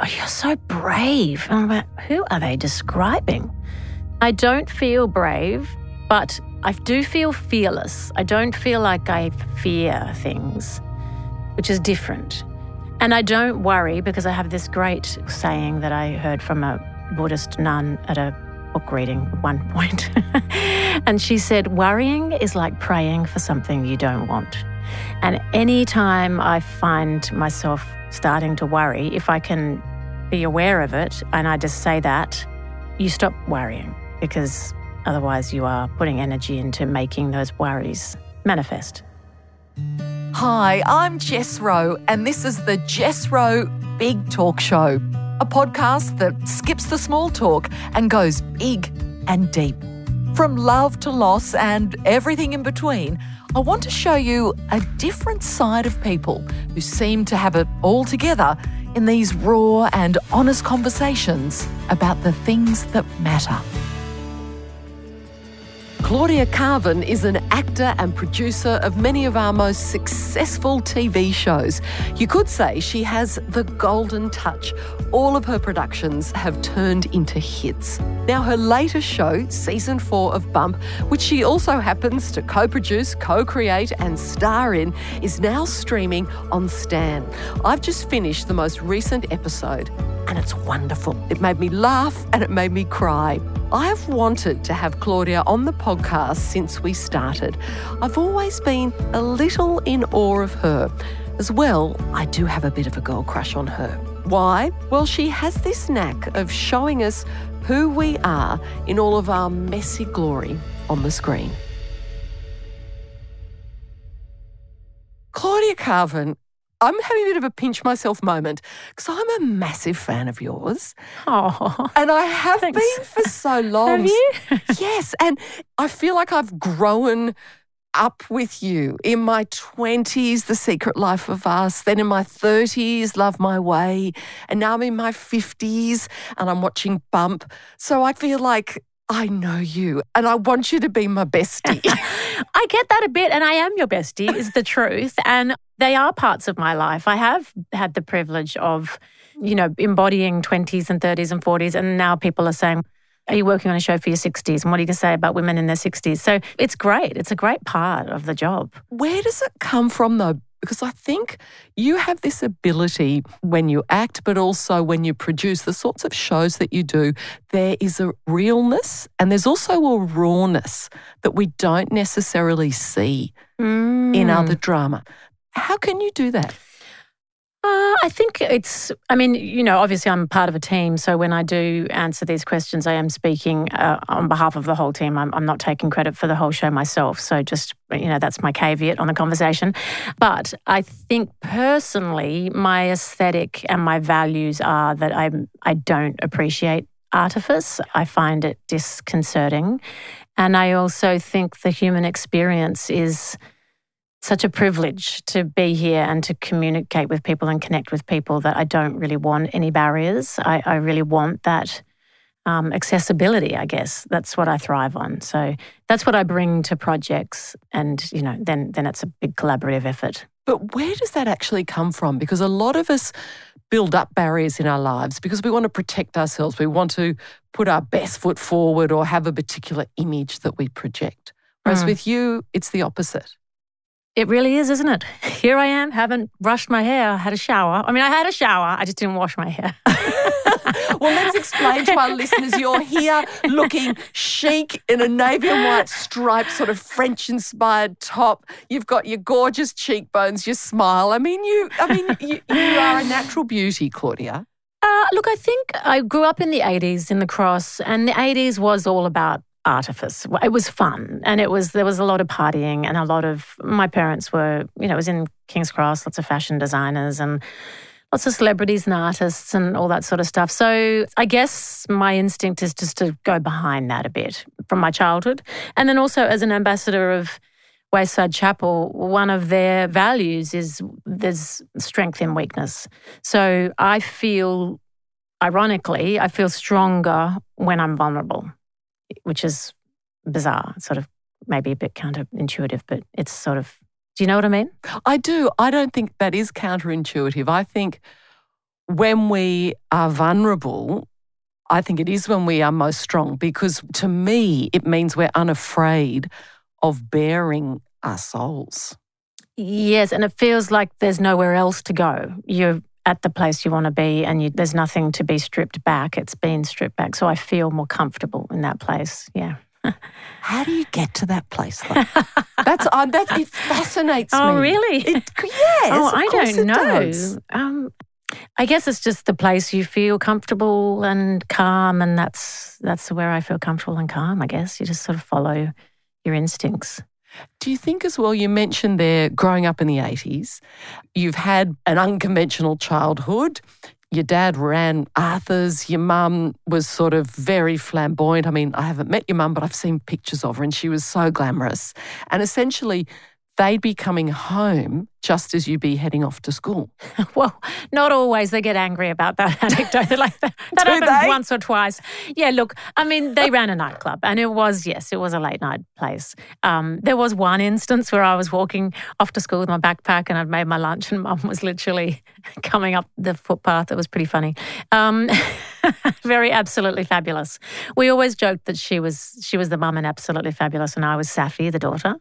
oh, You're so brave. And I'm like, Who are they describing? I don't feel brave, but I do feel fearless. I don't feel like I fear things, which is different. And I don't worry because I have this great saying that I heard from a Buddhist nun at a book reading at one point. and she said, Worrying is like praying for something you don't want. And anytime I find myself starting to worry, if I can be aware of it and I just say that, you stop worrying because otherwise you are putting energy into making those worries manifest. Hi, I'm Jess Rowe, and this is the Jess Rowe Big Talk Show, a podcast that skips the small talk and goes big and deep. From love to loss and everything in between, I want to show you a different side of people who seem to have it all together in these raw and honest conversations about the things that matter. Claudia Karvan is an actor and producer of many of our most successful TV shows. You could say she has the golden touch. All of her productions have turned into hits. Now, her latest show, season four of Bump, which she also happens to co produce, co create, and star in, is now streaming on Stan. I've just finished the most recent episode, it's wonderful. It made me laugh and it made me cry. I've wanted to have Claudia on the podcast since we started. I've always been a little in awe of her. As well, I do have a bit of a girl crush on her. Why? Well, she has this knack of showing us who we are in all of our messy glory on the screen. Claudia Karvan I'm having a bit of a pinch myself moment because I'm a massive fan of yours. Oh, and I have thanks. been for so long. have you? yes, and I feel like I've grown up with you in my 20s, The Secret Life of Us, then in my 30s, Love My Way, and now I'm in my 50s and I'm watching Bump. So I feel like I know you and I want you to be my bestie. I get that a bit, and I am your bestie, is the truth. And they are parts of my life. I have had the privilege of, you know, embodying 20s and 30s and 40s. And now people are saying, Are you working on a show for your 60s? And what are you going to say about women in their 60s? So it's great. It's a great part of the job. Where does it come from though? Because I think you have this ability when you act, but also when you produce the sorts of shows that you do, there is a realness and there's also a rawness that we don't necessarily see in mm. other drama. How can you do that? Uh, I think it's, I mean, you know, obviously I'm part of a team. So when I do answer these questions, I am speaking uh, on behalf of the whole team. I'm, I'm not taking credit for the whole show myself. So just, you know, that's my caveat on the conversation. But I think personally, my aesthetic and my values are that I'm, I don't appreciate artifice. I find it disconcerting. And I also think the human experience is such a privilege to be here and to communicate with people and connect with people that I don't really want any barriers. I, I really want that um, accessibility, I guess. That's what I thrive on. So that's what I bring to projects. And, you know, then, then it's a big collaborative effort. But where does that actually come from? Because a lot of us build up barriers in our lives because we want to protect ourselves. We want to put our best foot forward or have a particular image that we project. Whereas Mm. with you, it's the opposite. It really is, isn't it? Here I am, haven't brushed my hair, had a shower. I mean, I had a shower, I just didn't wash my hair. well, let's explain to our listeners you're here looking chic in a navy and white striped, sort of French inspired top. You've got your gorgeous cheekbones, your smile. I mean, you, I mean, you, you are a natural beauty, Claudia. Uh, look, I think I grew up in the 80s in the cross, and the 80s was all about artifice. It was fun, and it was there was a lot of partying, and a lot of my parents were, you know, it was in King's Cross, lots of fashion designers and lots of celebrities and artists and all that sort of stuff. So I guess my instinct is just to go behind that a bit from my childhood, and then also as an ambassador of Wayside Chapel, one of their values is there's strength in weakness. So I feel, ironically, I feel stronger when I'm vulnerable, which is bizarre, sort of maybe a bit counterintuitive, but it's sort of, do you know what I mean? I do. I don't think that is counterintuitive. I think when we are vulnerable, I think it is when we are most strong because to me, it means we're unafraid of bearing our souls. Yes, and it feels like there's nowhere else to go. You're at the place you want to be, and you, there's nothing to be stripped back. It's been stripped back. So I feel more comfortable in that place. Yeah. How do you get to that place? Though? That's uh, that it fascinates oh, me. Oh, really? It, yes. Oh, I don't know. Um, I guess it's just the place you feel comfortable and calm, and that's that's where I feel comfortable and calm. I guess you just sort of follow your instincts. Do you think as well, you mentioned there growing up in the 80s, you've had an unconventional childhood. Your dad ran Arthur's. Your mum was sort of very flamboyant. I mean, I haven't met your mum, but I've seen pictures of her and she was so glamorous. And essentially, they'd be coming home just as you'd be heading off to school. well, not always. They get angry about that anecdote. like that, that happened they? once or twice. Yeah, look, I mean, they ran a nightclub and it was, yes, it was a late night place. Um, there was one instance where I was walking off to school with my backpack and I'd made my lunch and mum was literally coming up the footpath. It was pretty funny. Um, very absolutely fabulous. We always joked that she was she was the mum and absolutely fabulous and I was Saffy, the daughter.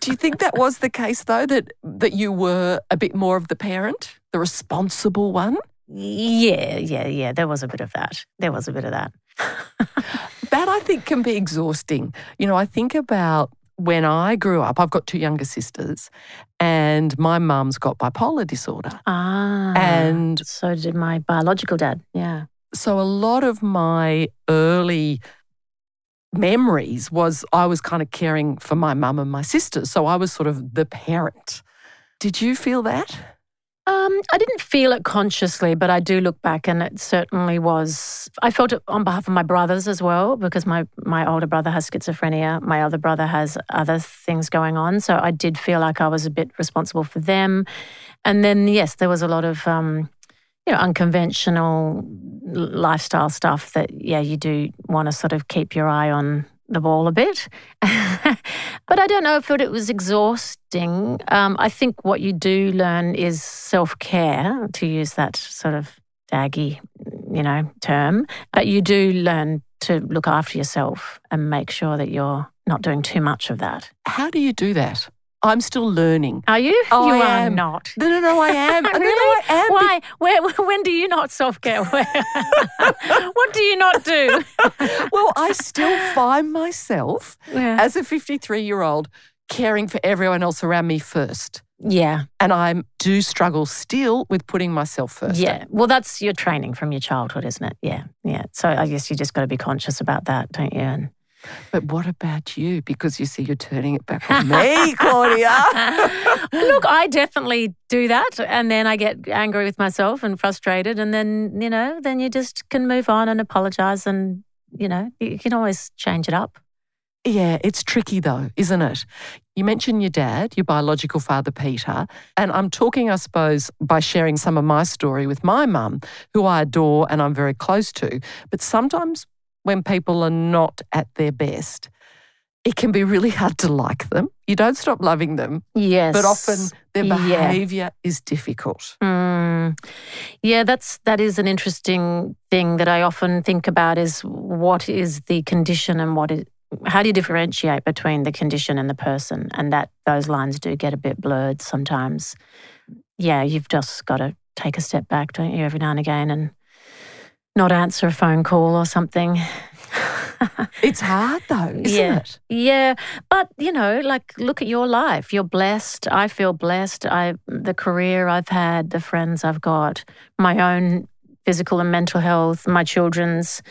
Do you think that was the case though that that you were a bit more of the parent, the responsible one? Yeah, yeah, yeah. There was a bit of that. There was a bit of that. that I think can be exhausting. You know, I think about when I grew up, I've got two younger sisters, and my mum's got bipolar disorder. Ah. And so did my biological dad. Yeah. So a lot of my early memories was I was kind of caring for my mum and my sisters. So I was sort of the parent. Did you feel that? Um, I didn't feel it consciously, but I do look back and it certainly was. I felt it on behalf of my brothers as well because my, my older brother has schizophrenia. My other brother has other things going on. So I did feel like I was a bit responsible for them. And then, yes, there was a lot of um, you know, unconventional lifestyle stuff that, yeah, you do want to sort of keep your eye on the ball a bit. but I don't know if it was exhausting. Um, I think what you do learn is self care, to use that sort of daggy, you know, term. But you do learn to look after yourself and make sure that you're not doing too much of that. How do you do that? I'm still learning. Are you? Oh, you I are am. not. No, no, no, I am. really? No, no, I am. Why? Where, when do you not self care? what do you not do? well, I still find myself yeah. as a 53 year old caring for everyone else around me first. Yeah. And I do struggle still with putting myself first. Yeah. Well, that's your training from your childhood, isn't it? Yeah. Yeah. So I guess you just got to be conscious about that, don't you? And but what about you? Because you see, you're turning it back on me, Claudia. Look, I definitely do that. And then I get angry with myself and frustrated. And then, you know, then you just can move on and apologize. And, you know, you can always change it up. Yeah, it's tricky though, isn't it? You mentioned your dad, your biological father, Peter. And I'm talking, I suppose, by sharing some of my story with my mum, who I adore and I'm very close to. But sometimes when people are not at their best, it can be really hard to like them. You don't stop loving them. Yes. But often their behavior yeah. is difficult. Mm. Yeah, that's that is an interesting thing that I often think about is what is the condition and what is how do you differentiate between the condition and the person? And that those lines do get a bit blurred sometimes. Yeah, you've just got to take a step back, don't you, every now and again and not answer a phone call or something. it's hard though, isn't yeah. it? Yeah. But, you know, like look at your life. You're blessed. I feel blessed. I the career I've had, the friends I've got, my own physical and mental health, my children's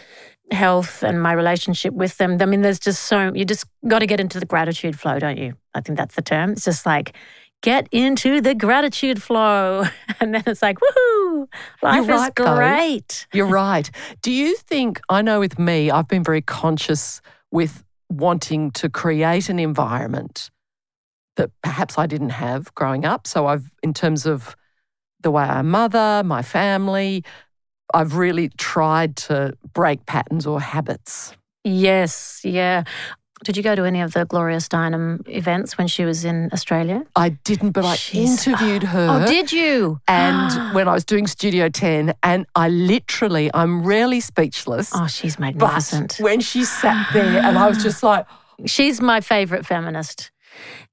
health and my relationship with them. I mean, there's just so you just got to get into the gratitude flow, don't you? I think that's the term. It's just like get into the gratitude flow. And then it's like, woohoo, life You're is right, great. Though. You're right. Do you think, I know with me, I've been very conscious with wanting to create an environment that perhaps I didn't have growing up. So I've, in terms of the way I mother, my family, I've really tried to break patterns or habits. Yes, yeah. Did you go to any of the Gloria Steinem events when she was in Australia? I didn't, but I She's- interviewed her. Oh, did you? And when I was doing Studio 10, and I literally, I'm rarely speechless. Oh, she's magnificent. but magnificent. when she sat there, and I was just like, She's my favorite feminist.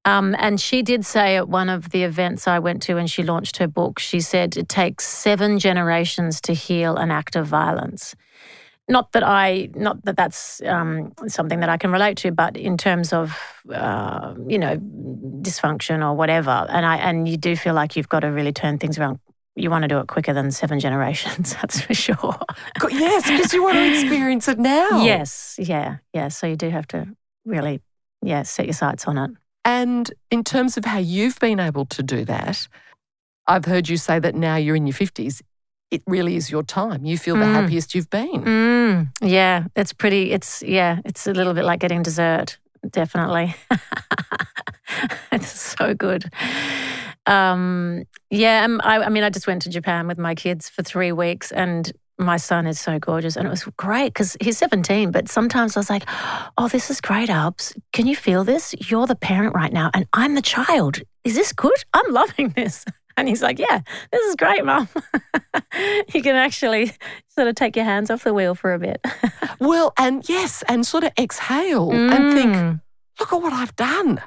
Um, and she did say at one of the events I went to when she launched her book, she said it takes seven generations to heal an act of violence. Not that I, not that that's um, something that I can relate to, but in terms of, uh, you know, dysfunction or whatever, and I and you do feel like you've got to really turn things around. You want to do it quicker than seven generations, that's for sure. Yes, because you want to experience it now. Yes, yeah, yeah. So you do have to really, yeah, set your sights on it. And in terms of how you've been able to do that, I've heard you say that now you're in your 50s. It really is your time. You feel the Mm. happiest you've been. Mm, yeah, it's pretty. It's yeah, it's a little bit like getting dessert. Definitely, it's so good. Um, yeah, um, I, I mean, I just went to Japan with my kids for three weeks, and my son is so gorgeous, and it was great because he's seventeen. But sometimes I was like, "Oh, this is great, Albs. Can you feel this? You're the parent right now, and I'm the child. Is this good? I'm loving this." And he's like, "Yeah, this is great, mum. you can actually sort of take your hands off the wheel for a bit." Well, and yes, and sort of exhale and think, Mm. look at what I've done.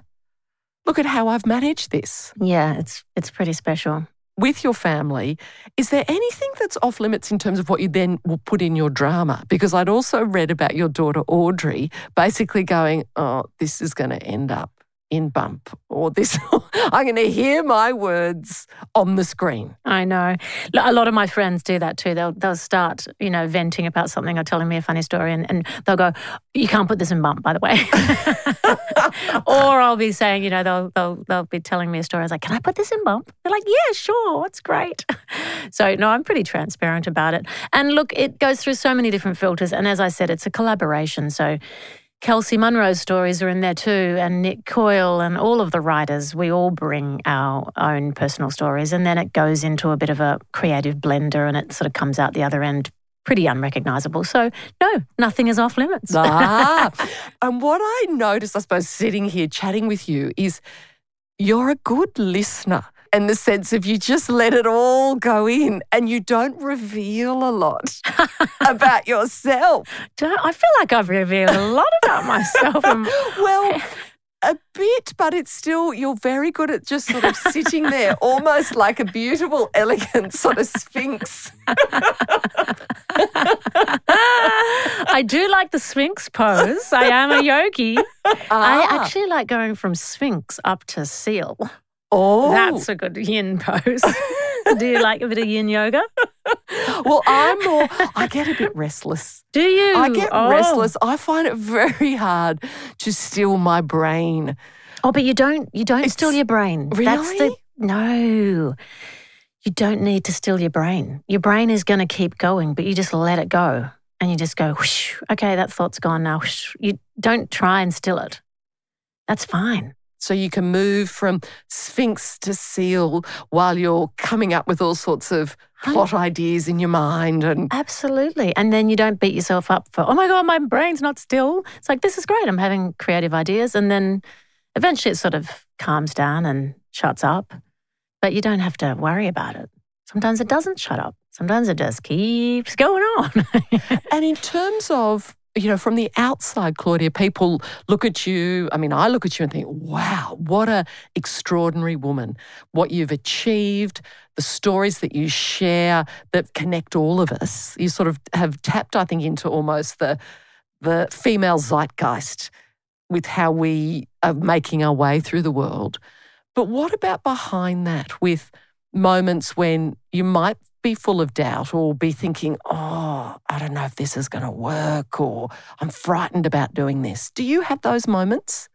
Look at how I've managed this. Yeah, it's it's pretty special. With your family, is there anything that's off limits in terms of what you then will put in your drama? Because I'd also read about your daughter Audrey basically going, oh, this is going to end up in bump, or this, I'm going to hear my words on the screen. I know. A lot of my friends do that too. They'll they'll start, you know, venting about something or telling me a funny story, and, and they'll go, "You can't put this in bump, by the way." or I'll be saying, you know, they'll they'll they'll be telling me a story. I was like, "Can I put this in bump?" They're like, "Yeah, sure. That's great." So no, I'm pretty transparent about it. And look, it goes through so many different filters. And as I said, it's a collaboration. So. Kelsey Munro's stories are in there too, and Nick Coyle and all of the writers. We all bring our own personal stories, and then it goes into a bit of a creative blender, and it sort of comes out the other end pretty unrecognizable. So, no, nothing is off limits. ah. And what I noticed, I suppose, sitting here chatting with you is you're a good listener in the sense of you just let it all go in and you don't reveal a lot about yourself. Don't- I feel like I've revealed a lot about myself. Well, a bit, but it's still, you're very good at just sort of sitting there, almost like a beautiful, elegant sort of sphinx. I do like the Sphinx pose. I am a yogi. I Ah. actually like going from Sphinx up to seal. Oh, That's a good yin pose. do you like a bit of yin yoga? well, I'm more, I get a bit restless. Do you? I get Oh. restless. I find it very hard to still my brain. Oh, but you don't you don't still It's- your brain. That's the Really? no. You don't need to still your brain. Your brain is going to keep going, but you just let it go and you just go, whoosh, okay, that thought's gone now. Whoosh. You don't try and still it. That's fine. So you can move from sphinx to seal while you're coming up with all sorts of plot ideas in your mind. And Absolutely. And then you don't beat yourself up for, oh my God, my brain's not still. It's like, this is great. I'm having creative ideas. And then eventually it sort of calms down and shuts up. But you don't have to worry about it. Sometimes it doesn't shut up. Sometimes it just keeps going on. and in terms of you know, from the outside, Claudia, people look at you. I mean, I look at you and think, wow, what a extraordinary woman. What you've achieved, the stories that you share that connect all of us. You sort of have tapped, I think, into almost the the female zeitgeist with how we are making our way through the world. But what about behind that with moments when you might be full of doubt or be thinking, oh, I don't know if this is going to work or I'm frightened about doing this. Do you have those moments?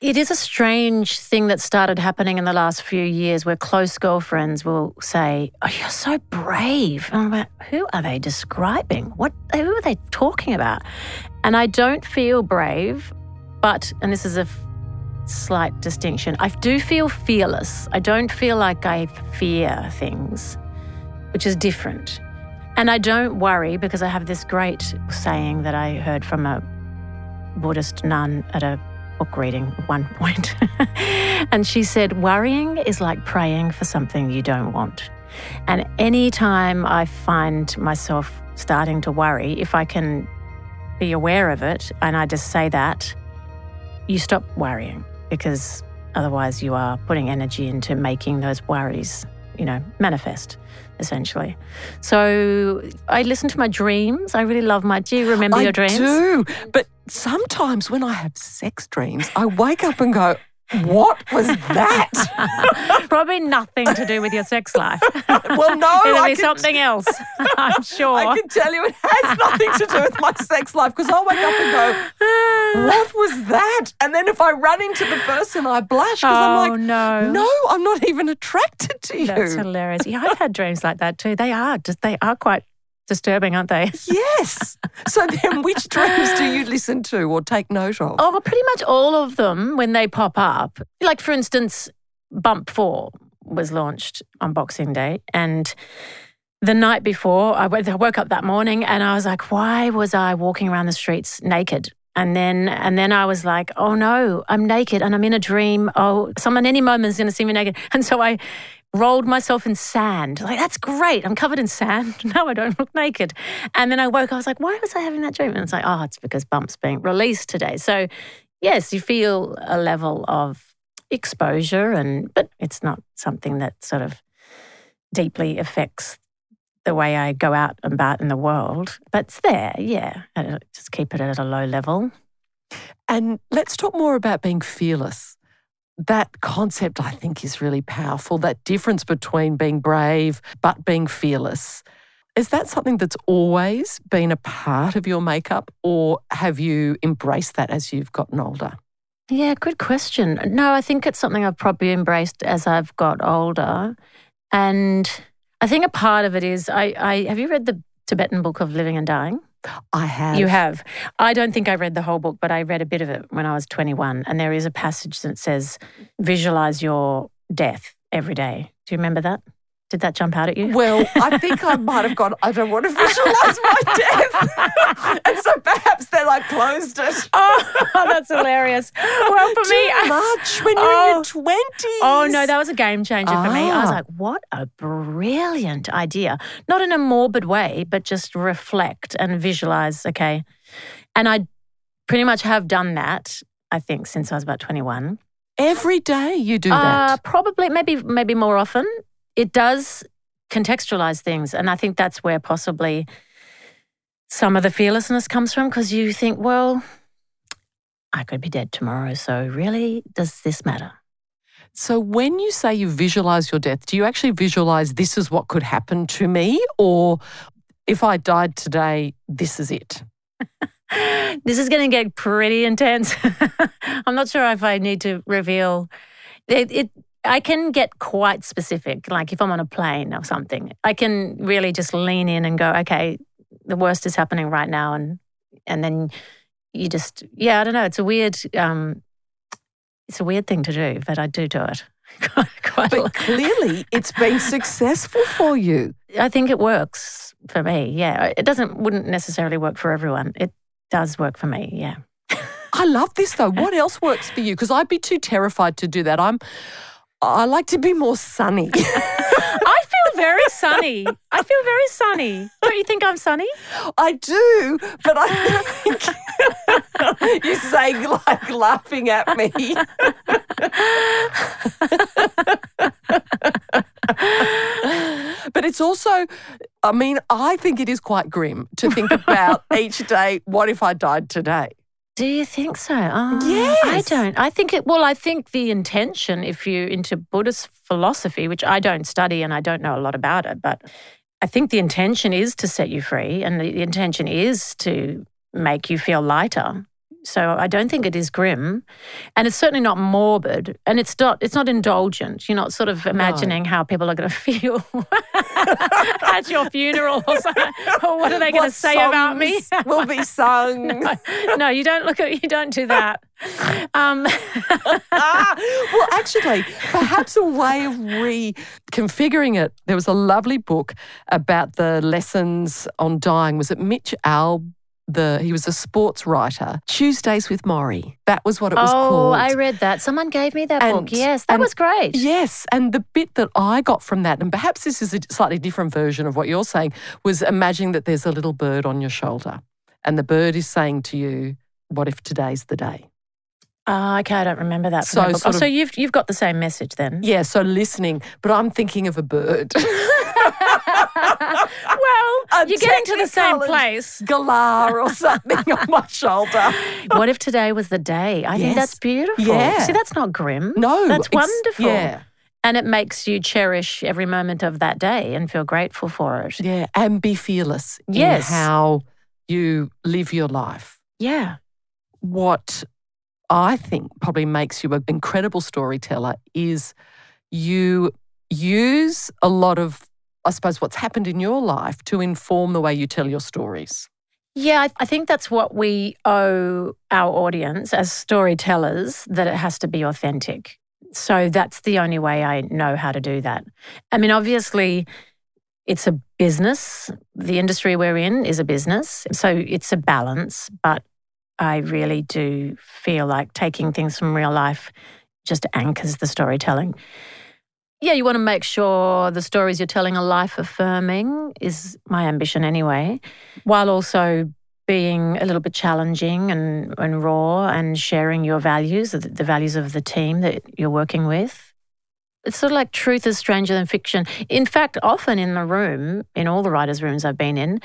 It is a strange thing that started happening in the last few years where close girlfriends will say, Oh, you're so brave. And I'm like, Who are they describing? What who are they talking about? And I don't feel brave, but and this is a f- slight distinction. I do feel fearless. I don't feel like I fear things, which is different. And I don't worry because I have this great saying that I heard from a Buddhist nun at a book reading at one point. and she said, Worrying is like praying for something you don't want. And anytime I find myself starting to worry, if I can be aware of it and I just say that, you stop worrying because otherwise you are putting energy into making those worries, you know, manifest essentially. So I listen to my dreams. I really love my. Do you remember I your dreams? I do, but sometimes when I have sex dreams, I wake up and go, what was that? Probably nothing to do with your sex life. well, no, It'll I be can, something else. I'm sure. I can tell you it has nothing to do with my sex life because I'll wake up and go, what was that? And then if I run into the person, I blush because oh I'm like, oh, no, no, I'm not even attracted to you. That's hilarious. Yeah, I've had dreams like that too. They are just they are quite disturbing, aren't they? yes. So then, which dreams do you listen to or take note of? Oh, pretty much all of them when they pop up. Like for instance, Bump Four was launched on Boxing Day, and the night before, I woke up that morning and I was like, why was I walking around the streets naked? And then, and then I was like, oh no, I'm naked and I'm in a dream. Oh, someone any moment is going to see me naked. And so I rolled myself in sand. Like, that's great. I'm covered in sand. Now I don't look naked. And then I woke, I was like, why was I having that dream? And it's like, oh, it's because Bump's being released today. So, yes, you feel a level of exposure, and but it's not something that sort of deeply affects the way I go out and about in the world. But it's there, yeah. I just keep it at a low level. And let's talk more about being fearless that concept, I think, is really powerful. That difference between being brave but being fearless. Is that something that's always been a part of your makeup, or have you embraced that as you've gotten older? Yeah, good question. No, I think it's something I've probably embraced as I've got older. And I think a part of it is I, I have you read the Tibetan book of living and dying? I have. You have. I don't think I read the whole book, but I read a bit of it when I was 21. And there is a passage that says, visualize your death every day. Do you remember that? Did that jump out at you? Well, I think I might have gone, I don't want to visualize my death. and so perhaps they like closed it. Oh, that's hilarious. Well, for Too me, much when you're oh, in your 20s. Oh, no, that was a game changer for me. I was Ah. like, what a brilliant idea. Not in a morbid way, but just reflect and visualize. Okay. And I pretty much have done that, I think, since I was about 21. Every day you do Uh, that. probably, maybe, maybe more often. It does contextualize things, and I think that's where possibly some of the fearlessness comes from because you think, well, I could be dead tomorrow, so really, does this matter? So when you say you visualize your death, do you actually visualize this is what could happen to me? Or if I died today, this is it? This is going to get pretty intense. I'm not sure if I need to reveal it, it. I can get quite specific, like if I'm on a plane or something. I can really just lean in and go, okay, the worst is happening right now, and and then you just, yeah, I don't know. It's a weird, um, it's a weird thing to do, but I do do it. quite a lot. But clearly it's been successful for you. I think it works for me. Yeah, it doesn't wouldn't necessarily work for everyone. It does work for me. Yeah. I love this though. What else works for you? Because I'd be too terrified to do that. I'm I like to be more sunny. I feel very sunny. I feel very sunny. Don't you think I'm sunny? I do, but I think you're saying like laughing at me. but it's also, I mean, I think it is quite grim to think about each day. What if I died today? Do you think so? Oh, I don't. I think it, well, I think the intention, if you're into Buddhist philosophy, which I don't study and I don't know a lot about it, but I think the intention is to set you free and the intention is to make you feel lighter. So I don't think it is grim, and it's certainly not morbid, and it's not it's not indulgent. You're not sort of imagining how people are going to feel at your funeral or something. Or what are they going to say about me? will be sung. no, you don't look at you don't do that. Um, ah, well, actually, perhaps a way of reconfiguring it. There was a lovely book about the lessons on dying. Was it Mitch Al? The he was a sports writer. Tuesdays with Morrie. That was what it was oh, called. oh, called. I read that. Someone gave me that And- book. Yes, that and- was great. Yes, and the bit that I got from that, and perhaps this is a slightly different version of what you're saying, was imagining that there's a little bird on your shoulder, and the bird is saying to you, "What if today's the day?" Ah, okay, I don't remember that. So that. Oh, of- so you've you've got the same message then. Yeah, so listening, but I'm thinking of a bird. well, A you're getting to the same place. Galah or something on my shoulder. What if today was the day? I think that's beautiful. Yeah. See, that's not grim. No, That's wonderful. Yeah, And it makes you cherish every moment of that day and feel grateful for it. yeah, and be fearless Yes. in how you live your life. Yeah. What I think probably makes you an incredible storyteller is you use a lot of, I suppose, what's happened in your life to inform the way you tell your stories. Yeah, I- think that's what we owe our audience as storytellers that it has to be authentic. So that's the only way I know how to do that. I mean, obviously, it's a business. The industry we're in is a business. So it's a balance, but I really do feel like taking things from real life just anchors the storytelling. Yeah, you want to make sure the stories you're telling are life affirming, is my ambition anyway while also being a little bit challenging and, and raw and sharing your values, the, the values of the team that you're working with. It's sort of like truth is stranger than fiction. In fact, often in the room, in all the writers' rooms I've been in,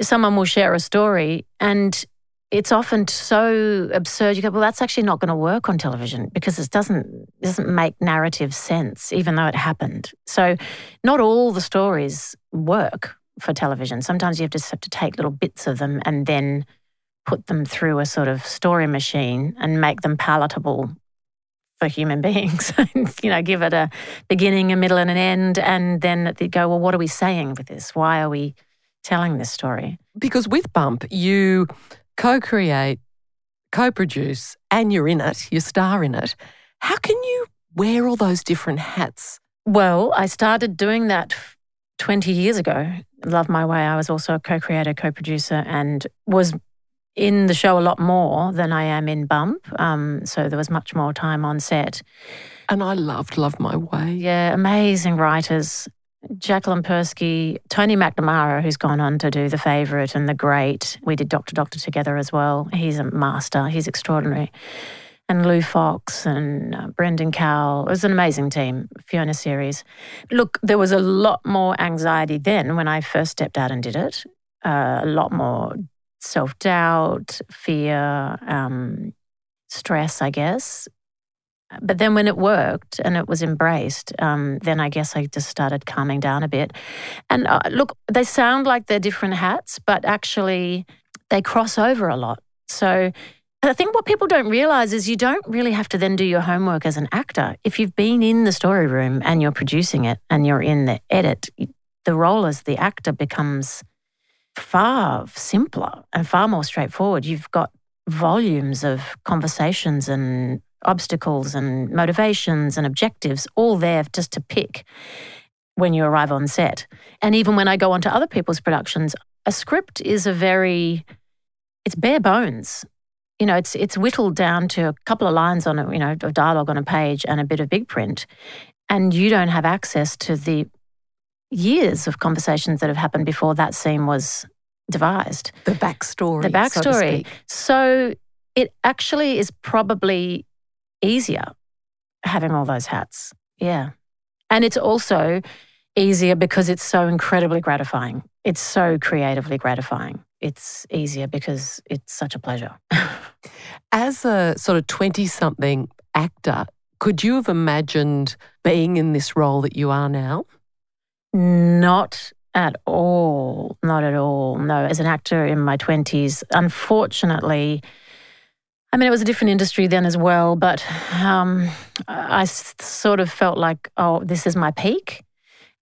someone will share a story and it's often so absurd. You go, well, that's actually not going to work on television because it doesn't doesn't make narrative sense, even though it happened. So, not all the stories work for television. Sometimes you have just have to take little bits of them and then put them through a sort of story machine and make them palatable for human beings. you know, give it a beginning, a middle, and an end, and then they go, well, what are we saying with this? Why are we telling this story? Because with Bump, you co create, co produce, and you're in it, you star in it. How can you wear all those different hats? Well, I started doing that 20 years ago. Love My Way. I was also a co creator, co producer, and was in the show a lot more than I am in Bump. Um, so there was much more time on set. And I loved Love My Way. Yeah, amazing writers. Jacqueline Perske, Tony McNamara, who's gone on to do The Favourite and The Great. We did Doctor Doctor together as well. He's a master, he's extraordinary. And Lou Fox and uh, Brendan Cowell. It was an amazing team, Fiona Seres. Look, there was a lot more anxiety then when I first stepped out and did it. Uh, a lot more self doubt, fear, um, stress, I guess. But then when it worked and it was embraced, um, then I guess I just started calming down a bit. And uh, look, they sound like they're different hats, but actually they cross over a lot. So I think what people don't realize is you don't really have to then do your homework as an actor. If you've been in the story room and you're producing it and you're in the edit, the role as the actor becomes far simpler and far more straightforward. You've got volumes of conversations and obstacles and motivations and objectives all there just to pick when you arrive on set. And even when I go on to other people's productions, a script is a very it's bare bones. You know, it's it's whittled down to a couple of lines on it, you know, of dialogue on a page and a bit of big print. And you don't have access to the years of conversations that have happened before that scene was devised The backstory. the so to backstory. speak. So, it actually is probably easier having all those hats. Yeah. And it's also easier because it's so incredibly gratifying. It's so creatively gratifying. It's easier because it's such a pleasure. As a sort of 20 something actor, could you have imagined being in this role that you are now? Not at all. Not at all. No, as an actor in my 20s, unfortunately, I mean, it was a different industry then as well, but um, I sort of felt like, oh, this is my peak,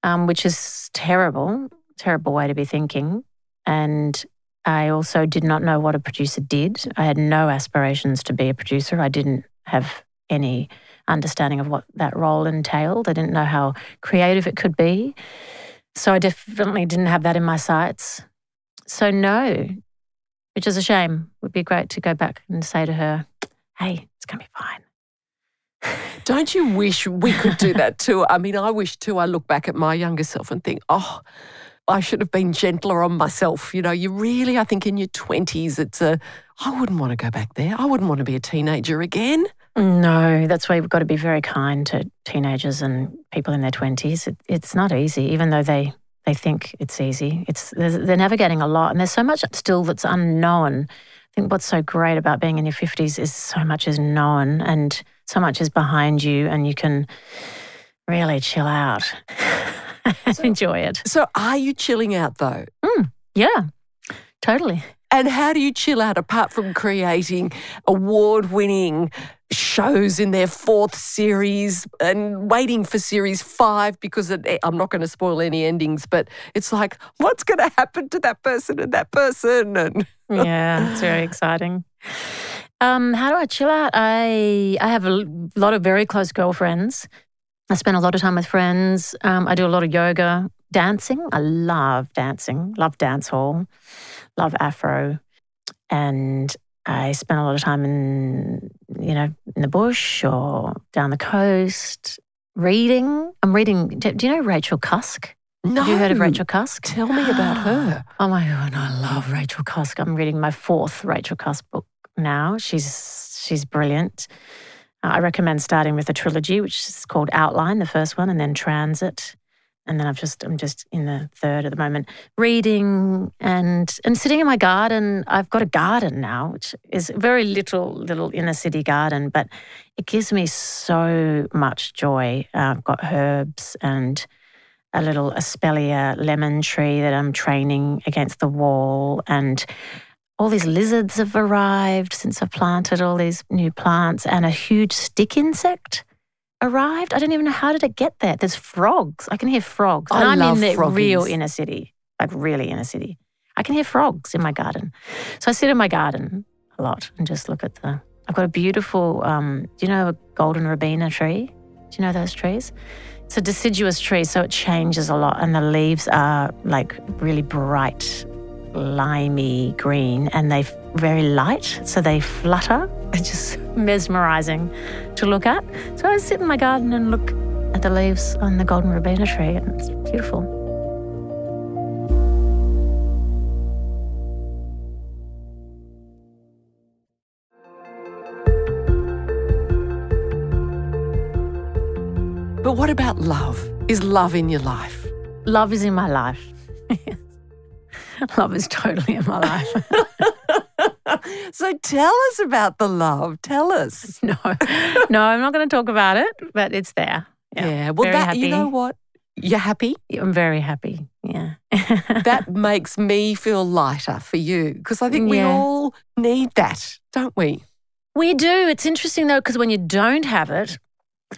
um, which is terrible, terrible way to be thinking. And I also did not know what a producer did. I had no aspirations to be a producer. I didn't have any understanding of what that role entailed. I didn't know how creative it could be. So I definitely didn't have that in my sights. So, no, which is a shame. It would be great to go back and say to her, hey, it's going to be fine. Don't you wish we could do that too? I mean, I wish too. I look back at my younger self and think, oh, I should have been gentler on myself. You know, you really, I think in your 20s, it's a, I wouldn't want to go back there. I wouldn't want to be a teenager again. No, that's why we've got to be very kind to teenagers and people in their 20s. It, it's not easy, even though they, they think it's easy. It's They're navigating a lot, and there's so much still that's unknown. I think what's so great about being in your 50s is so much is known and so much is behind you, and you can really chill out. so, enjoy it. So, are you chilling out though? Mm, yeah, totally. And how do you chill out apart from creating award winning shows in their fourth series and waiting for series five because it, eh, I'm not going to spoil any endings, but it's like, what's going to happen to that person and that person? And yeah, it's very exciting. Um, how do I chill out? I I have a lot of very close girlfriends I spend a lot of time with friends. Um, I do a lot of yoga, dancing. I love dancing, love dance hall, love Afro. And I spent a lot of time in, you know, in the bush or down the coast reading. I'm reading, do, do you know Rachel Cusk? No. Have you heard of Rachel Cusk? Tell me about her. Oh my God, I love Rachel Cusk. I'm reading my fourth Rachel Cusk book now. She's she's brilliant. Uh, I recommend starting with a trilogy, which is called Outline, the first one, and then Transit. And then I've just I'm just in the third at the moment, reading and and sitting in my garden. I've got a garden now, which is very little little inner city garden, but it gives me so much joy. Uh, I've got herbs and a little Aspelia lemon tree that I'm training against the wall, and all these lizards have arrived since I've planted all these new plants, and a huge stick insect arrived. I don't even know how did it get there. There's frogs. I can hear frogs. I and I'm in the froggies. real inner city, like really inner city. I can hear frogs in my garden. So I sit in my garden a lot and just look at the. I've got a beautiful. Um, do you know a golden robinia tree? Do you know those trees? It's a deciduous tree, so it changes a lot, and the leaves are like really bright limey green and they're very light, so they flutter. It's just mesmerizing to look at. So I sit in my garden and look at the leaves on the golden robinia tree, and it's beautiful. But what about love? Is love in your life? Love is in my life. love is totally in my life. so tell us about the love. Tell us. No, no, I'm not going to talk about it, but it's there. Yeah. yeah. Well, that happy. you know what? You're happy. I'm very happy. Yeah. that makes me feel lighter for you because I think we all need that, don't we? We do. It's interesting though because when you don't have it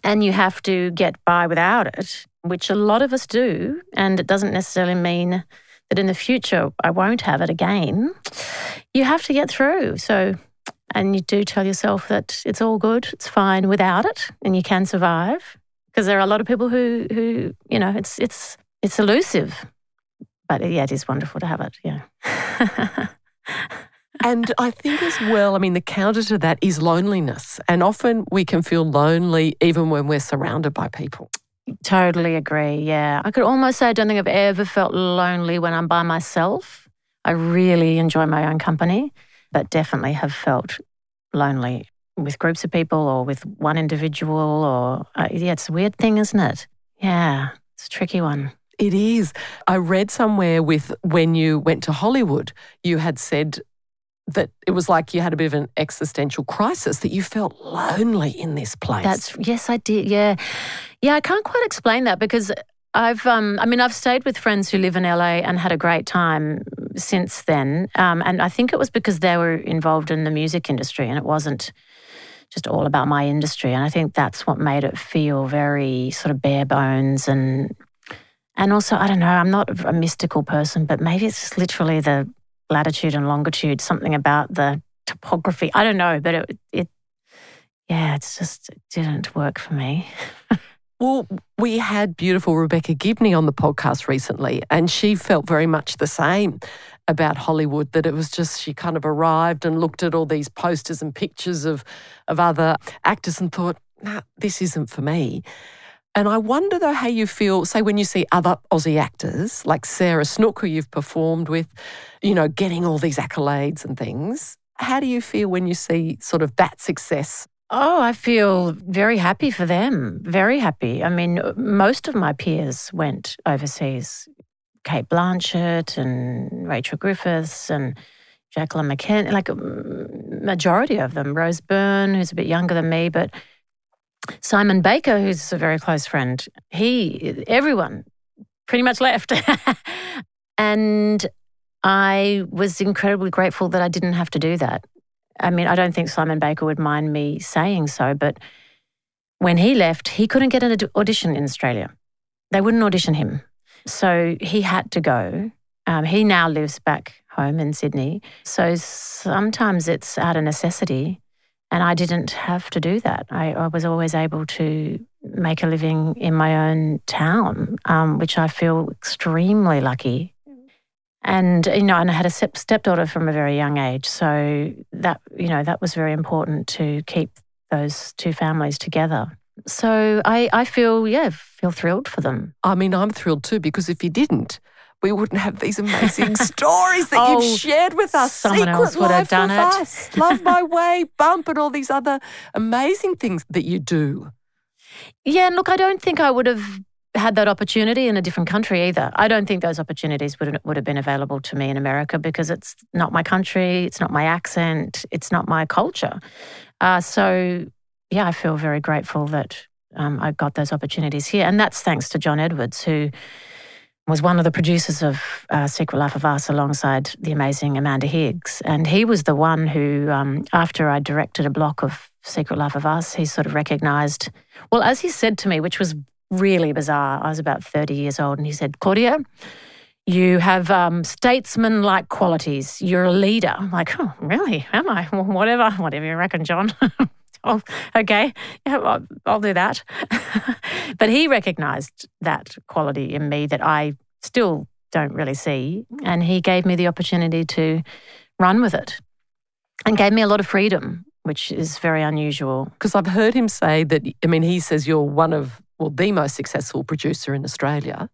and you have to get by without it, which a lot of us do, and it doesn't necessarily mean that in the future I won't have it again, you have to get through. So, and you do tell yourself that it's all good, it's fine without it, and you can survive. Because there are a lot of people who, who you know, it's it's it's elusive, but yeah, it is wonderful to have it. Yeah. and I think as well, I mean, the counter to that is loneliness. And often we can feel lonely even when we're surrounded by people. Totally agree. Yeah. I could almost say I don't think I've ever felt lonely when I'm by myself. I really enjoy my own company, but definitely have felt lonely with groups of people or with one individual or uh, yeah, it's a weird thing, isn't it? Yeah, it's a tricky one. It is. I read somewhere with when you went to Hollywood, you had said that it was like you had a bit of an existential crisis that you felt lonely in this place. That's yes, I did. Yeah, yeah. I can't quite explain that because I've, um, I mean, I've stayed with friends who live in LA and had a great time since then. Um, and I think it was because they were involved in the music industry and it wasn't just all about my industry. And I think that's what made it feel very sort of bare bones and. And also, I don't know, I'm not a mystical person, but maybe it's just literally the latitude and longitude, something about the topography. I don't know, but it, it yeah, it's just it didn't work for me. well, we had beautiful Rebecca Gibney on the podcast recently, and she felt very much the same. about Hollywood that it was just she kind of arrived and looked at all these posters and pictures of of other actors and thought, nah, this isn't for me. And I wonder though how you feel, say when you see other Aussie actors like Sarah Snook, who you've performed with, you know, getting all these accolades and things. How do you feel when you see sort of that success? Oh, I feel very happy for them. Very happy. I mean, most of my peers went overseas. Cate Blanchett and Rachel Griffiths and Jacqueline McKenzie, like majority of them. Rose Byrne, who's a bit younger than me, but Simon Baker, who's a very close friend, he, everyone pretty much left. and I was incredibly grateful that I didn't have to do that. I mean, I don't think Simon Baker would mind me saying so, but when he left, he couldn't get an audition in Australia. They wouldn't audition him. So he had to go. Um, he now lives back home in Sydney. So sometimes it's out of necessity. And I didn't have to do that. I, I was always able to make a living in my own town, um, which I feel extremely lucky. And you know, and I had a stepdaughter from a very young age, so that you know that was very important to keep those two families together. So I, I feel yeah, feel thrilled for them. I mean, I'm thrilled too because if you didn't, we wouldn't have these amazing stories that oh, you've shared with us. Someone Secret else would have done it. Us, Love My Way, Bump, and all these other amazing things that you do. Yeah, and look, I don't think I would have had that opportunity in a different country either. I don't think those opportunities would would have been available to me in America because it's not my country, it's not my accent, it's not my culture. Uh, so, yeah, I feel very grateful that um, I got those opportunities here, and that's thanks to John Edwards, who was one of the producers of uh, Secret Life of Us alongside the amazing Amanda Higgs. And he was the one who, um, after I directed a block of Secret Life of Us, he sort of recognized, well, as he said to me, which was really bizarre, I was about 30 years old, and he said, Claudia, you have um, statesman like qualities. You're a leader. I'm like, oh, really? Am I? Well, whatever, whatever you reckon, John. oh, okay, yeah, I'll, I'll do that. but he recognized that quality in me that I still don't really see. And he gave me the opportunity to run with it and gave me a lot of freedom, which is very unusual. Because I've heard him say that, I mean, he says you're one of, well, the most successful producer in Australia.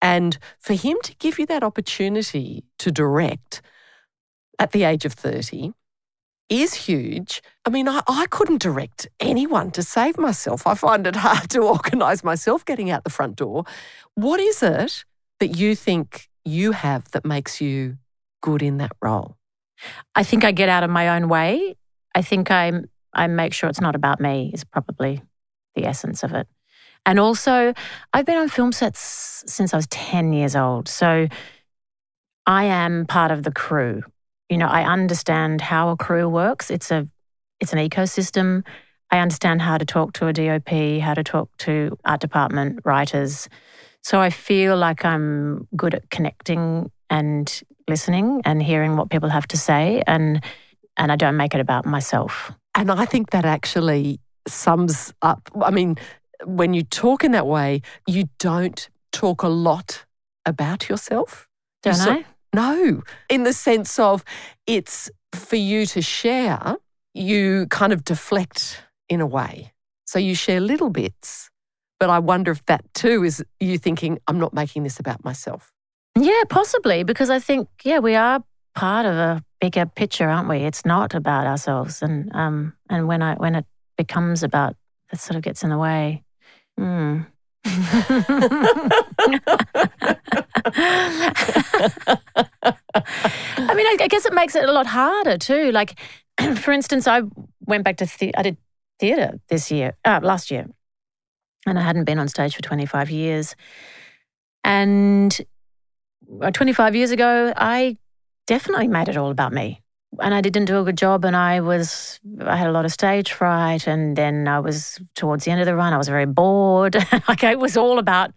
And for him to give you that opportunity to direct at the age of 30, is huge. I mean, I, I couldn't direct anyone to save myself. I find it hard to organise myself getting out the front door. What is it that you think you have that makes you good in that role? I think I get out of my own way. I think I I make sure it's not about me is probably the essence of it. And also, I've been on film sets since I was 10 years old. So I am part of the crew. You know, I understand how a crew works. It's a it's an ecosystem. I understand how to talk to a DOP, how to talk to art department writers. So I feel like I'm good at connecting and listening and hearing what people have to say and and I don't make it about myself. And I think that actually sums up I mean when you talk in that way, you don't talk a lot about yourself. Don't you I? No, in the sense of it's for you to share, you kind of deflect in a way. So you share little bits. But I wonder if that too is you thinking, I'm not making this about myself. Yeah, possibly, because I think, yeah, we are part of a bigger picture, aren't we? It's not about ourselves. And um and when I when it becomes about it sort of gets in the way. Hmm. I mean, I, guess it makes it a lot harder too. Like, for instance, I went back to the- I did theatre this year, uh, last year, and I hadn't been on stage for 25 years. And uh, 25 years ago, I definitely made it all about me. And I didn't do a good job, and I was, I had a lot of stage fright. And then I was towards the end of the run, I was very bored. like, it was all about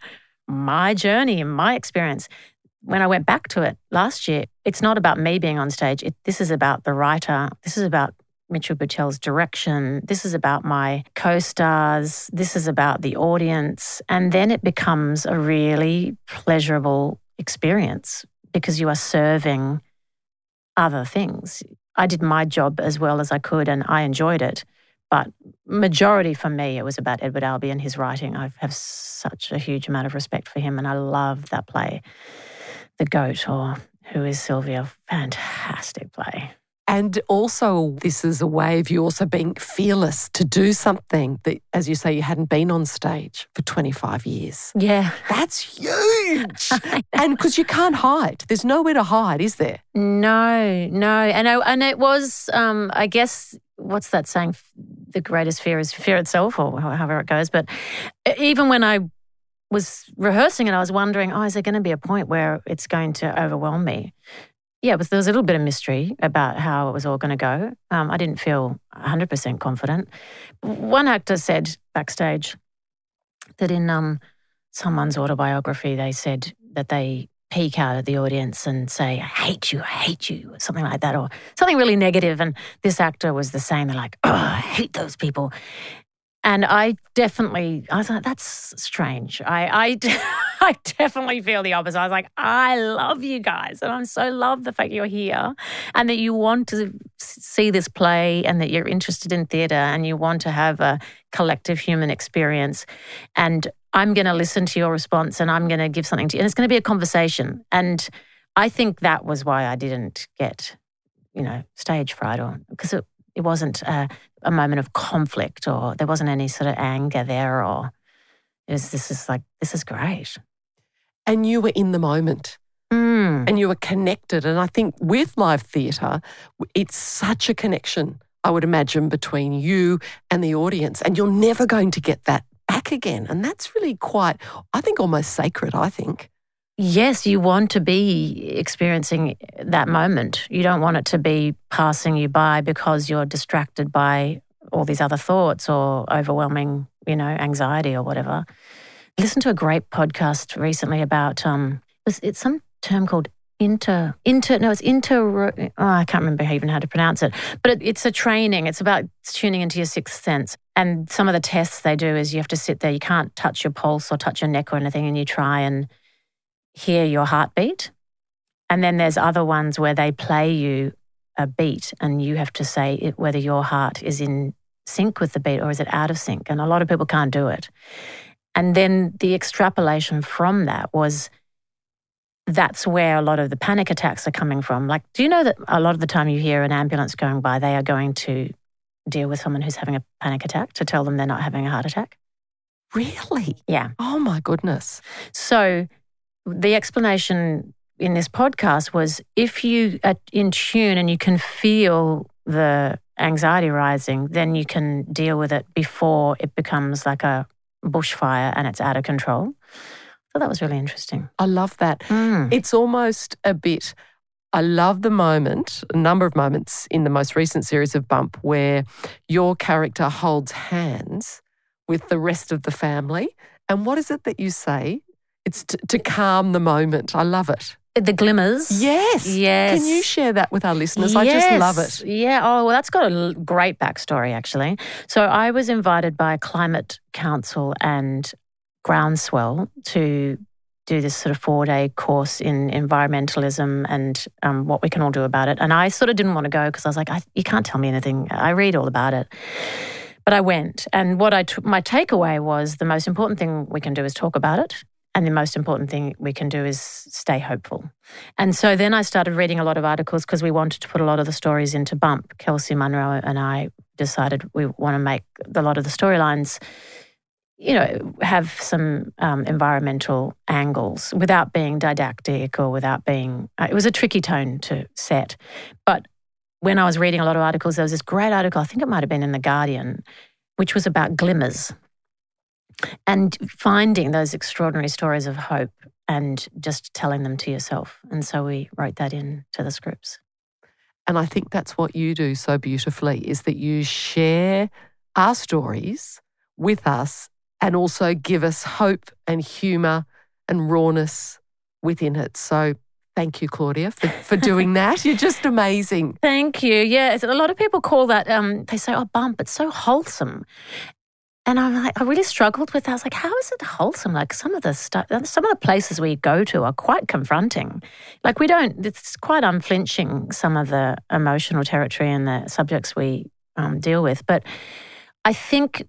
my journey and my experience when I went back to it last year, it's not about me being on stage. It, this is about the writer. This is about Mitchell Butel's direction. This is about my co stars. This is about the audience. And then it becomes a really pleasurable experience because you are serving other things. I did my job as well as I could and I enjoyed it. But majority for me, it was about Edward Albee and his writing. I have such a huge amount of respect for him and I love that play, The Goat or Who is Sylvia? Fantastic play. And also, this is a way of you also being fearless to do something that, as you say, you hadn't been on stage for 25 years. Yeah. That's huge. and because you can't hide, there's nowhere to hide, is there? No, no. And, I, and it was, um, I guess, what's that saying? The greatest fear is fear itself, or however it goes. But even when I was rehearsing and I was wondering, oh, is there going to be a point where it's going to overwhelm me? Yeah, but there was a little bit of mystery about how it was all going to go. Um, I didn't feel 100% confident. One actor said backstage that in um, someone's autobiography, they said that they peek out at the audience and say, I hate you, I hate you, or something like that, or something really negative. And this actor was the same. They're like, oh, I hate those people. And I definitely, I was like, that's strange. I, I, I definitely feel the opposite. I was like, I love you guys. And I'm so love the fact you're here and that you want to see this play and that you're interested in theatre and you want to have a collective human experience. And I'm going to listen to your response and I'm going to give something to you. And it's going to be a conversation. And I think that was why I didn't get, you know, stage fright or because it, it wasn't a, a moment of conflict or there wasn't any sort of anger there or it was this is like this is great. And you were in the moment. Mm. and you were connected. And i think with live theatre it's such a connection i would imagine between you and the audience. And you're never going to get that back again. And that's really quite i think almost sacred i think Yes, you want to be experiencing that moment. You don't want it to be passing you by because you're distracted by all these other thoughts or overwhelming, you know, anxiety or whatever. I listened to a great podcast recently about um it's, some term called inter inter no it's inter oh, I can't remember even how to pronounce it but it, it's a training it's about tuning into your sixth sense and some of the tests they do is you have to sit there you can't touch your pulse or touch your neck or anything and you try and hear your heartbeat. And then there's other ones where they play you a beat and you have to say it, whether your heart is in sync with the beat or is it out of sync. And a lot of people can't do it. And then the extrapolation from that was that's where a lot of the panic attacks are coming from. Like, do you know that a lot of the time you hear an ambulance going by, they are going to deal with someone who's having a panic attack to tell them they're not having a heart attack? Really? Yeah. Oh my goodness. So the explanation in this podcast was if you are in tune and you can feel the anxiety rising, then you can deal with it before it becomes like a bushfire and it's out of control. So that was really interesting. I love that. Mm. It's almost a bit. I love the moment, a number of moments in the most recent series of Bump where your character holds hands with the rest of the family. And what is it that you say it's to, to calm the moment. I love it. The glimmers. Yes. Yes. Can you share that with our listeners? Yes. I just love it. Yeah. Oh, well, that's got a great backstory, actually. So I was invited by Climate Council and Groundswell to do this sort of four day course in environmentalism and um, what we can all do about it. And I sort of didn't want to go because I was like, I, you can't tell me anything. I read all about it. But I went. And what I took, my takeaway was the most important thing we can do is talk about it and the most important thing we can do is stay hopeful. And so then I started reading a lot of articles because we wanted to put a lot of the stories into Bump. Kelsey Munro and I decided we want to make a lot of the storylines, you know, have some um, environmental angles without being didactic or without being. Uh, it was a tricky tone to set. But when I was reading a lot of articles, there was this great article, I think it might have been in The Guardian, which was about glimmers and finding those extraordinary stories of hope and just telling them to yourself. And so we wrote that into the scripts. And I think that's what you do so beautifully is that you share our stories with us and also give us hope and humour and rawness within it. So thank you, Claudia, for, for doing that. You're just amazing. Thank you. Yeah, a lot of people call that, um, they say, oh, bump, it's so wholesome. And I'm like, I really struggled with that. I was like, how is it wholesome? Like some of the stuff, some of the places we go to are quite confronting. Like we don't, it's quite unflinching, some of the emotional territory and the subjects we um, deal with. But I think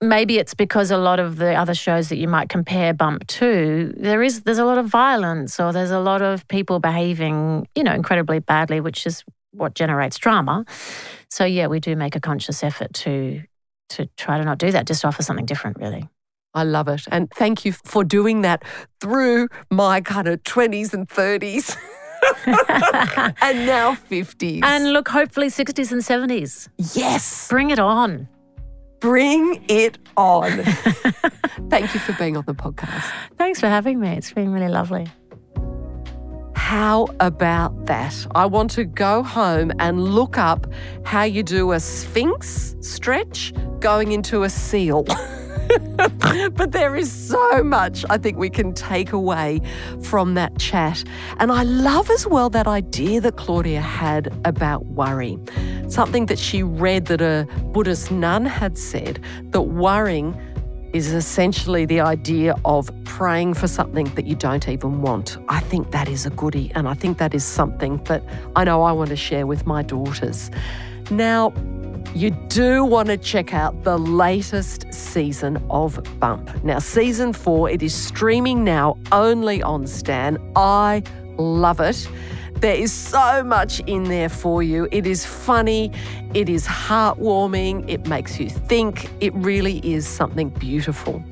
maybe it's because a lot of the other shows that you might compare Bump to, there is, there's a lot of violence or there's a lot of people behaving, you know, incredibly badly, which is what generates drama. So yeah, we do make a conscious effort to to try to not do that, just offer something different, really. I love it. And thank you for doing that through my kind of 20s and 30s. and now 50s. And look, hopefully 60s and 70s. Yes. Bring it on. Bring it on. Thank you for being on the podcast. Thanks for having me. It's been really lovely. How about that? I want to go home and look up how you do a sphinx stretch going into a seal. but there is so much I think we can take away from that chat. And I love as well that idea that Claudia had about worry. Something that she read that a Buddhist nun had said that worrying is essentially the idea of praying for something that you don't even want. I think that is a goodie, and I think that is something that I know I want to share with my daughters. Now, you do want to check out the latest season of Bump. Now, season four, it is streaming now only on Stan. I love it. There is so much in there for you. It is funny, it is heartwarming, it makes you think. It really is something beautiful.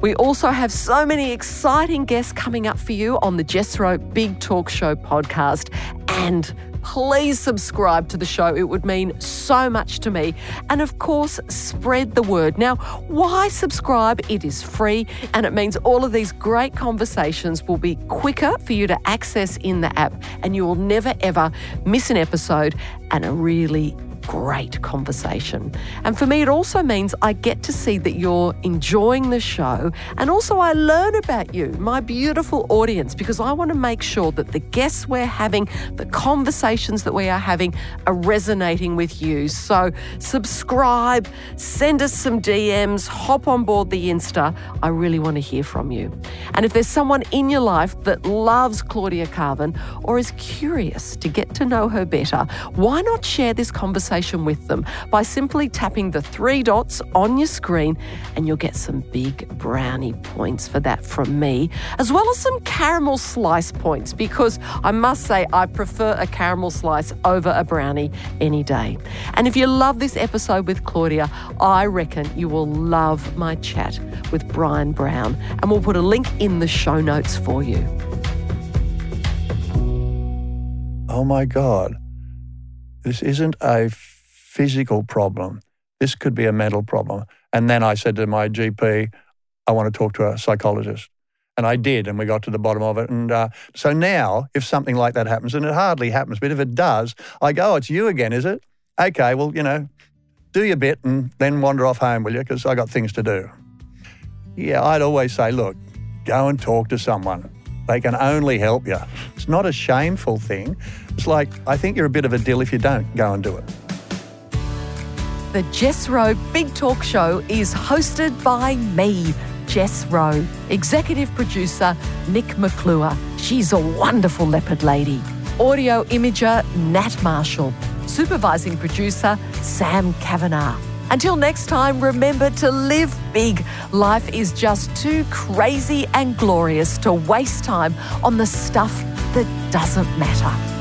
We also have so many exciting guests coming up for you on the Jess Big Talk Show podcast and please subscribe to the show. It would mean so much to me. And of course, spread the word. Now, why subscribe? It is free and it means all of these great conversations will be quicker for you to access in the app and you will never ever miss an episode and a really great conversation. And for me, it also means I get to see that you're enjoying the show. And also, I learn about you, my beautiful audience, because I want to make sure that the guests we're having, the conversations that we are having, are resonating with you. So, subscribe, send us some DMs, hop on board the Insta. I really want to hear from you. And if there's someone in your life that loves Claudia Karvan or is curious to get to know her better, why not share this conversation? Conversation with them by simply tapping the three dots on your screen, and you'll get some big brownie points for that from me, as well as some caramel slice points, because I must say I prefer a caramel slice over a brownie any day. And if you love this episode with Claudia, I reckon you will love my chat with Bryan Brown, and we'll put a link in the show notes for you. Oh my God. This isn't a physical problem. This could be a mental problem. And then I said to my GP, I want to talk to a psychologist. And I did, and we got to the bottom of it. And uh, so now, if something like that happens, and it hardly happens, but if it does, I go, oh, it's you again, is it? Okay, well, you know, do your bit and then wander off home, will you? Because I got things to do. Yeah, I'd always say, look, go and talk to someone. They can only help you. It's not a shameful thing. It's like, I think you're a bit of a dill if you don't go and do it. The Jess Rowe Big Talk Show is hosted by me, Jess Rowe, executive producer Nic McClure. She's a wonderful leopard lady. Audio imager Nat Marshall. Supervising producer Sam Kavanagh. Until next time, remember to live big. Life is just too crazy and glorious to waste time on the stuff that doesn't matter.